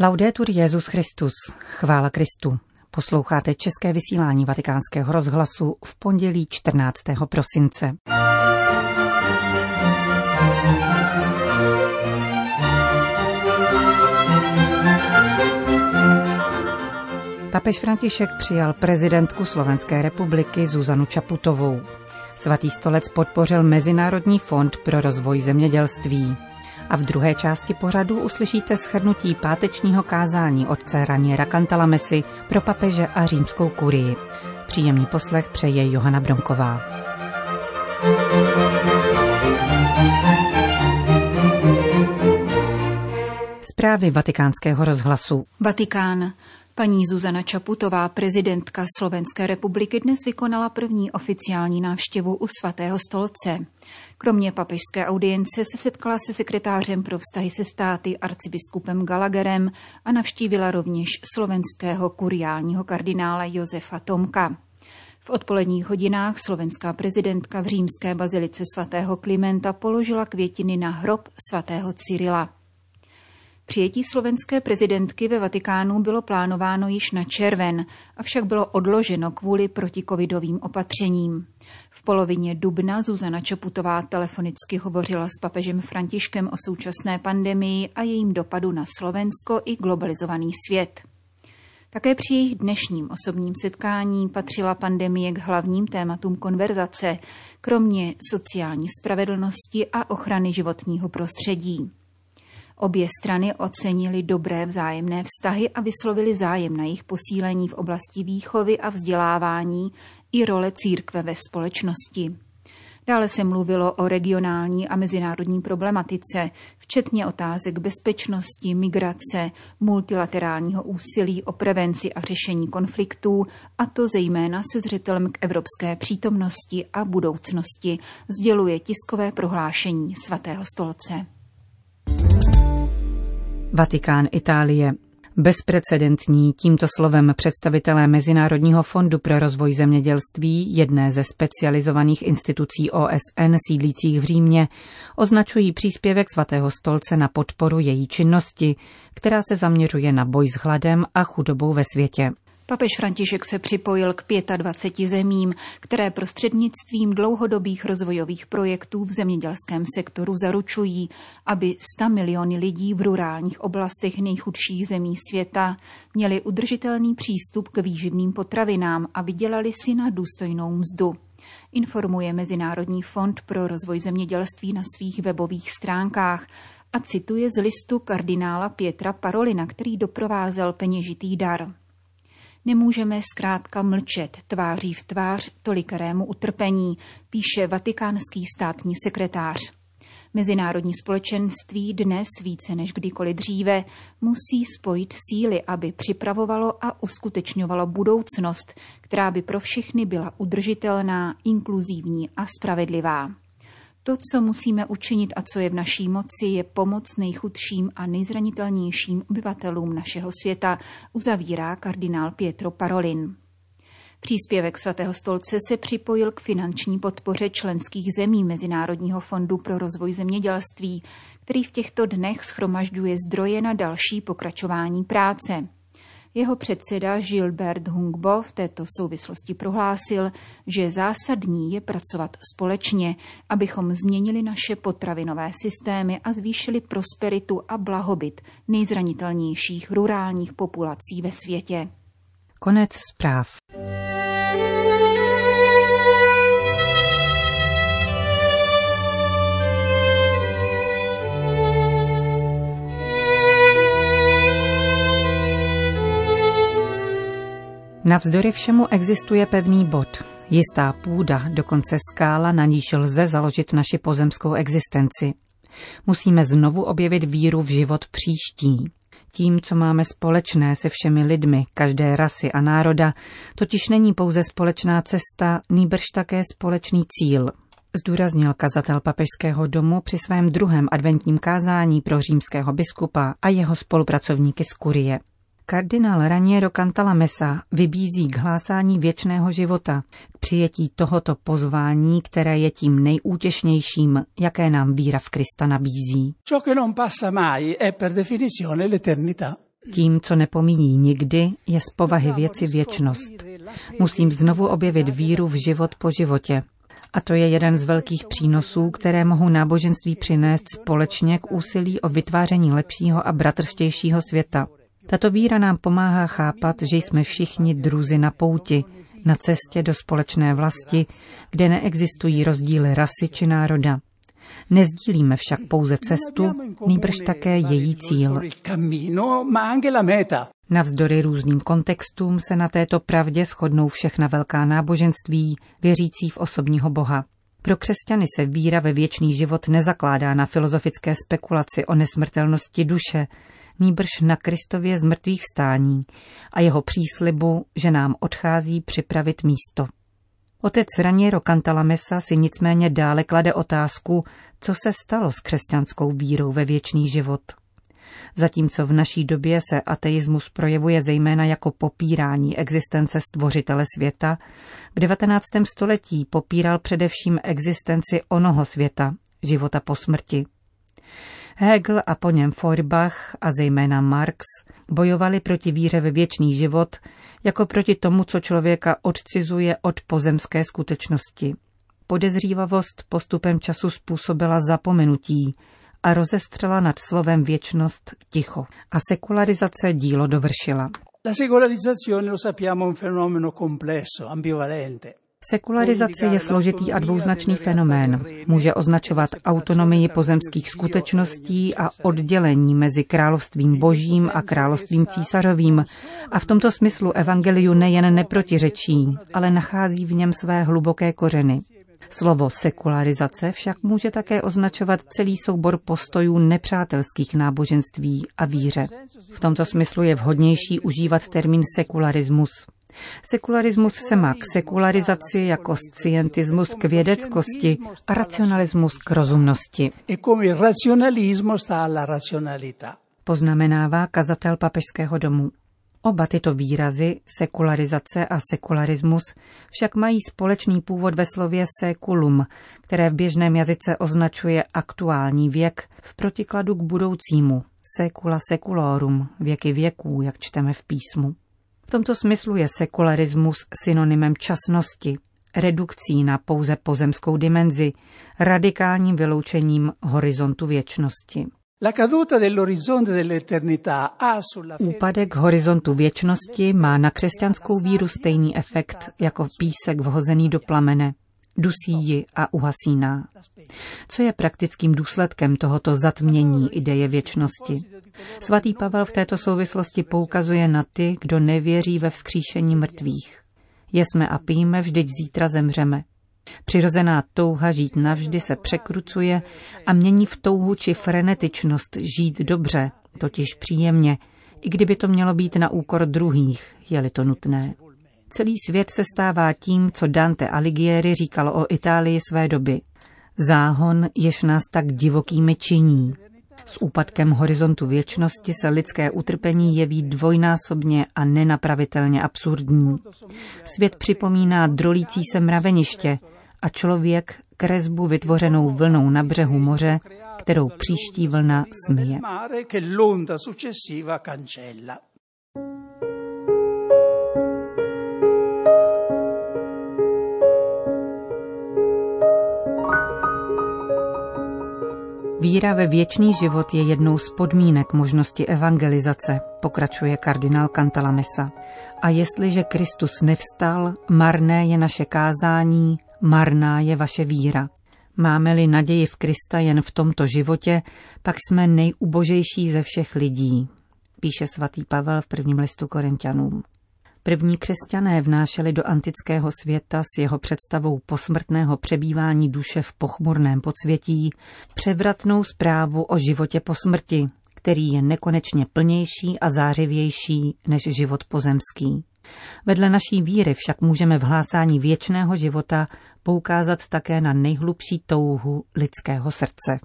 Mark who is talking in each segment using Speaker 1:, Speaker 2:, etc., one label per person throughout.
Speaker 1: Laudetur Jezus Christus, chvála Kristu. Posloucháte české vysílání Vatikánského rozhlasu v pondělí 14. prosince. Papež František přijal prezidentku Slovenské republiky Zuzanu Čaputovou. Svatý stolec podpořil Mezinárodní fond pro rozvoj zemědělství. A v druhé části pořadu uslyšíte shrnutí pátečního kázání otce Raniera Cantalamesi pro papeže a římskou kurii. Příjemný poslech přeje Johana Bronková. Zprávy vatikánského rozhlasu.
Speaker 2: Vatikán. Paní Zuzana Čaputová, prezidentka Slovenské republiky, dnes vykonala první oficiální návštěvu u svatého stolce. Kromě papežské audience se setkala se sekretářem pro vztahy se státy arcibiskupem Gallagherem a navštívila rovněž slovenského kuriálního kardinála Josefa Tomka. V odpoledních hodinách slovenská prezidentka v římské bazilice svatého Klimenta položila květiny na hrob svatého Cyrila. Přijetí slovenské prezidentky ve Vatikánu bylo plánováno již na červen, avšak bylo odloženo kvůli protikovidovým opatřením. V polovině dubna Zuzana Čaputová telefonicky hovořila s papežem Františkem o současné pandemii a jejím dopadu na Slovensko i globalizovaný svět. Také při jejich dnešním osobním setkání patřila pandemie k hlavním tématům konverzace, kromě sociální spravedlnosti a ochrany životního prostředí. Obě strany ocenili dobré vzájemné vztahy a vyslovili zájem na jejich posílení v oblasti výchovy a vzdělávání i role církve ve společnosti. Dále se mluvilo o regionální a mezinárodní problematice, včetně otázek bezpečnosti, migrace, multilaterálního úsilí o prevenci a řešení konfliktů, a to zejména se zřetelem k evropské přítomnosti a budoucnosti, sděluje tiskové prohlášení svatého stolce.
Speaker 1: Vatikán Itálie. Bezprecedentní tímto slovem představitelé Mezinárodního fondu pro rozvoj zemědělství, jedné ze specializovaných institucí OSN sídlících v Římě, označují příspěvek svatého stolce na podporu její činnosti, která se zaměřuje na boj s hladem a chudobou ve světě.
Speaker 2: Papež František se připojil k 25 zemím, které prostřednictvím dlouhodobých rozvojových projektů v zemědělském sektoru zaručují, aby 100 miliony lidí v rurálních oblastech nejchudších zemí světa měli udržitelný přístup k výživným potravinám a vydělali si na důstojnou mzdu informuje Mezinárodní fond pro rozvoj zemědělství na svých webových stránkách a cituje z listu kardinála Pětra Parolina, který doprovázel peněžitý dar. Nemůžeme zkrátka mlčet tváří v tvář tolikarému utrpení, píše vatikánský státní sekretář. Mezinárodní společenství dnes více než kdykoliv dříve musí spojit síly, aby připravovalo a uskutečňovalo budoucnost, která by pro všechny byla udržitelná, inkluzivní a spravedlivá. To, co musíme učinit a co je v naší moci, je pomoc nejchudším a nejzranitelnějším obyvatelům našeho světa, uzavírá kardinál Pietro Parolin. Příspěvek svatého stolce se připojil k finanční podpoře členských zemí Mezinárodního fondu pro rozvoj zemědělství, který v těchto dnech schromažďuje zdroje na další pokračování práce. Jeho předseda Gilbert Hungbo v této souvislosti prohlásil, že zásadní je pracovat společně, abychom změnili naše potravinové systémy a zvýšili prosperitu a blahobyt nejzranitelnějších rurálních populací ve světě.
Speaker 1: Konec zpráv. Navzdory všemu existuje pevný bod, jistá půda, dokonce skála, na níž lze založit naši pozemskou existenci. Musíme znovu objevit víru v život příští. Tím, co máme společné se všemi lidmi, každé rasy a národa, totiž není pouze společná cesta, nýbrž také společný cíl, zdůraznil kazatel papežského domu při svém druhém adventním kázání pro římského biskupa a jeho spolupracovníky z Kurie. Kardinál Raniero Cantalamessa vybízí k hlásání věčného života, k přijetí tohoto pozvání, které je tím nejútěšnějším, jaké nám víra v Krista nabízí. Tím, co nepomíjí nikdy, je z povahy věci věčnost. Musím znovu objevit víru v život po životě. A to je jeden z velkých přínosů, které mohou náboženství přinést společně k úsilí o vytváření lepšího a bratrštějšího světa. Tato víra nám pomáhá chápat, že jsme všichni druzy na pouti, na cestě do společné vlasti, kde neexistují rozdíly rasy či národa. Nezdílíme však pouze cestu, nýbrž také její cíl. Navzdory různým kontextům se na této pravdě shodnou všechna velká náboženství, věřící v osobního Boha. Pro křesťany se víra ve věčný život nezakládá na filozofické spekulaci o nesmrtelnosti duše, nýbrž na Kristově z mrtvých stání a jeho příslibu, že nám odchází připravit místo. Otec Raniero Cantalamessa si nicméně dále klade otázku, co se stalo s křesťanskou vírou ve věčný život. Zatímco v naší době se ateismus projevuje zejména jako popírání existence stvořitele světa, v 19. století popíral především existenci onoho světa, života po smrti. Hegel a po něm Feuerbach a zejména Marx bojovali proti víře ve věčný život jako proti tomu, co člověka odcizuje od pozemské skutečnosti. Podezřívavost postupem času způsobila zapomenutí a rozestřela nad slovem věčnost ticho. A sekularizace dílo dovršila. La secolarizzazione lo sappiamo un fenomeno complesso, ambivalente. Sekularizace je složitý a dvouznačný fenomén. Může označovat autonomii pozemských skutečností a oddělení mezi královstvím božím a královstvím císařovým. A v tomto smyslu evangeliu nejen neprotiřečí, ale nachází v něm své hluboké kořeny. Slovo sekularizace však může také označovat celý soubor postojů nepřátelských náboženství a víře. V tomto smyslu je vhodnější užívat termín sekularismus. Sekularismus se má k sekularizaci jako scientismus k vědeckosti a racionalismus k rozumnosti. Poznamenává kazatel papežského domu. Oba tyto výrazy, sekularizace a sekularismus, však mají společný původ ve slově seculum, které v běžném jazyce označuje aktuální věk v protikladu k budoucímu, secula seculorum, věky věků, jak čteme v písmu. V tomto smyslu je sekularismus synonymem časnosti, redukcí na pouze pozemskou dimenzi, radikálním vyloučením horizontu věčnosti. Úpadek horizontu věčnosti má na křesťanskou víru stejný efekt jako písek vhozený do plamene. Dusí ji a uhasíná. Co je praktickým důsledkem tohoto zatmění ideje věčnosti? Svatý Pavel v této souvislosti poukazuje na ty, kdo nevěří ve vzkříšení mrtvých. Jesme a pijme, vždyť zítra zemřeme. Přirozená touha žít navždy se překrucuje a mění v touhu či frenetičnost žít dobře, totiž příjemně, i kdyby to mělo být na úkor druhých, je-li to nutné. Celý svět se stává tím, co Dante Alighieri říkal o Itálii své doby. Záhon, jež nás tak divokými činí. S úpadkem horizontu věčnosti se lidské utrpení jeví dvojnásobně a nenapravitelně absurdní. Svět připomíná drolící se mraveniště a člověk kresbu vytvořenou vlnou na břehu moře, kterou příští vlna smije. Víra ve věčný život je jednou z podmínek možnosti evangelizace, pokračuje kardinál Cantalamessa. A jestliže Kristus nevstal, marné je naše kázání, marná je vaše víra. Máme-li naději v Krista jen v tomto životě, pak jsme nejubožejší ze všech lidí, píše svatý Pavel v prvním listu Korintianům. První křesťané vnášeli do antického světa s jeho představou posmrtného přebývání duše v pochmurném podsvětí převratnou zprávu o životě po smrti, který je nekonečně plnější a zářivější než život pozemský. Vedle naší víry však můžeme v hlásání věčného života poukázat také na nejhlubší touhu lidského srdce.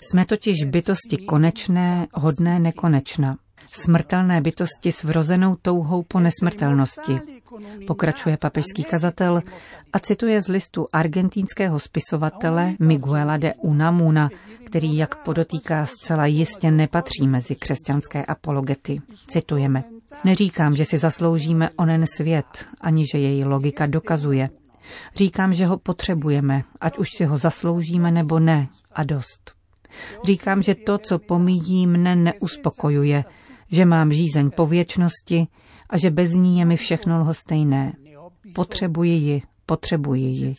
Speaker 1: Jsme totiž bytosti konečné, hodné nekonečna smrtelné bytosti s vrozenou touhou po nesmrtelnosti. Pokračuje papežský kazatel a cituje z listu argentinského spisovatele Miguela de Unamuna, který, jak podotýká, zcela jistě nepatří mezi křesťanské apologety. Citujeme. Neříkám, že si zasloužíme onen svět, ani že její logika dokazuje. Říkám, že ho potřebujeme, ať už si ho zasloužíme nebo ne, a dost. Říkám, že to, co pomíjí, mne neuspokojuje, že mám žízeň po věčnosti a že bez ní je mi všechno lhostejné. Potřebuji ji, potřebuji ji.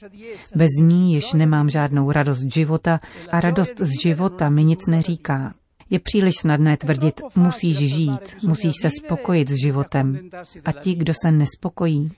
Speaker 1: Bez ní již nemám žádnou radost života a radost z života mi nic neříká. Je příliš snadné tvrdit, musíš žít, musíš se spokojit s životem. A ti, kdo se nespokojí?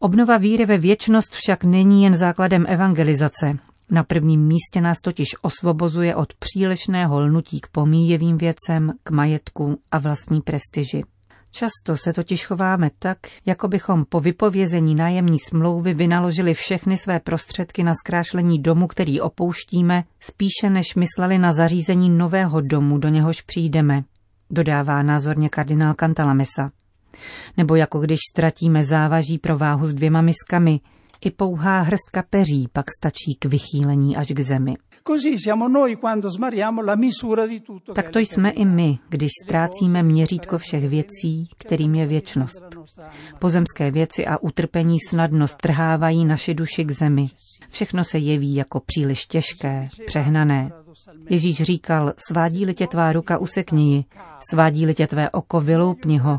Speaker 1: Obnova víry ve věčnost však není jen základem evangelizace. Na prvním místě nás totiž osvobozuje od přílišného lnutí k pomíjevým věcem, k majetku a vlastní prestiži. Často se totiž chováme tak, jako bychom po vypovězení nájemní smlouvy vynaložili všechny své prostředky na zkrášlení domu, který opouštíme, spíše než mysleli na zařízení nového domu, do něhož přijdeme, dodává názorně kardinál Cantalamessa. Nebo jako když ztratíme závaží pro váhu s dvěma miskami, i pouhá hrstka peří pak stačí k vychýlení až k zemi. Tak to jsme i my, když ztrácíme měřítko všech věcí, kterým je věčnost. Pozemské věci a utrpení snadno strhávají naši duši k zemi. Všechno se jeví jako příliš těžké, přehnané. Ježíš říkal, svádí-li tě tvá ruka, usekni ji, svádí-li tě tvé oko, vyloupni ho,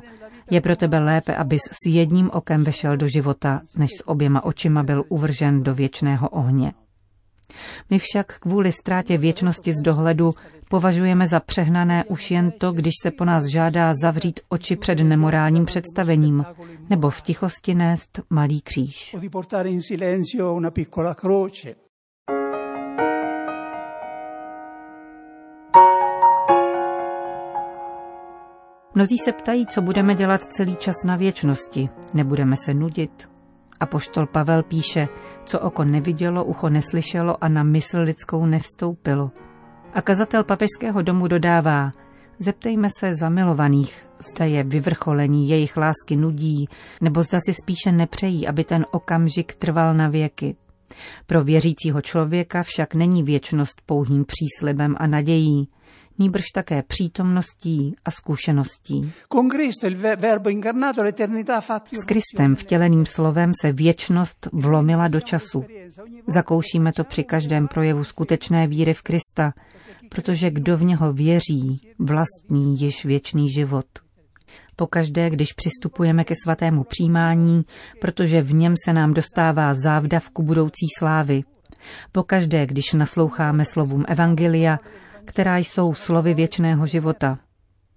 Speaker 1: je pro tebe lépe, abys s jedním okem vešel do života, než s oběma očima byl uvržen do věčného ohně. My však kvůli ztrátě věčnosti z dohledu považujeme za přehnané už jen to, když se po nás žádá zavřít oči před nemorálním představením nebo v tichosti nést malý kříž. Mnozí se ptají, co budeme dělat celý čas na věčnosti. Nebudeme se nudit. A poštol Pavel píše, co oko nevidělo, ucho neslyšelo a na mysl lidskou nevstoupilo. A kazatel papežského domu dodává, zeptejme se zamilovaných, zda je vyvrcholení jejich lásky nudí, nebo zda si spíše nepřejí, aby ten okamžik trval na věky. Pro věřícího člověka však není věčnost pouhým příslibem a nadějí, nýbrž také přítomností a zkušeností. S Kristem vtěleným slovem se věčnost vlomila do času. Zakoušíme to při každém projevu skutečné víry v Krista, protože kdo v něho věří, vlastní již věčný život. Pokaždé, když přistupujeme ke svatému přijímání, protože v něm se nám dostává závdavku budoucí slávy. Pokaždé, když nasloucháme slovům Evangelia, která jsou slovy věčného života.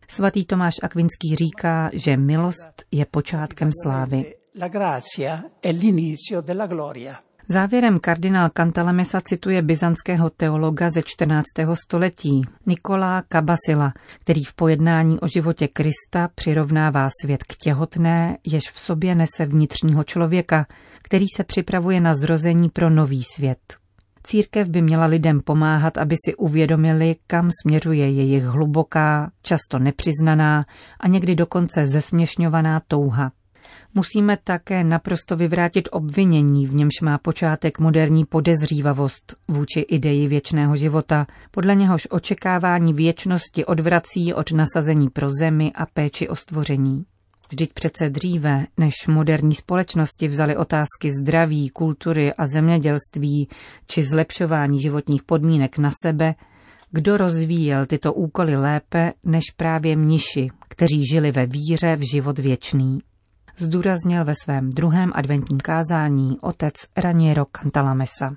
Speaker 1: Svatý Tomáš Akvinský říká, že milost je počátkem slávy. Závěrem kardinál Cantalamessa cituje byzantského teologa ze 14. století Nikolá Kabasila, který v pojednání o životě Krista přirovnává svět k těhotné, jež v sobě nese vnitřního člověka, který se připravuje na zrození pro nový svět. Církev by měla lidem pomáhat, aby si uvědomili, kam směřuje jejich hluboká, často nepřiznaná a někdy dokonce zesměšňovaná touha. Musíme také naprosto vyvrátit obvinění, v němž má počátek moderní podezřívavost vůči ideji věčného života, podle něhož očekávání věčnosti odvrací od nasazení pro zemi a péči o stvoření. Vždyť přece dříve, než moderní společnosti vzali otázky zdraví, kultury a zemědělství či zlepšování životních podmínek na sebe, kdo rozvíjel tyto úkoly lépe než právě mniši, kteří žili ve víře v život věčný. Zdůraznil ve svém druhém adventním kázání otec Raniero Cantalamessa.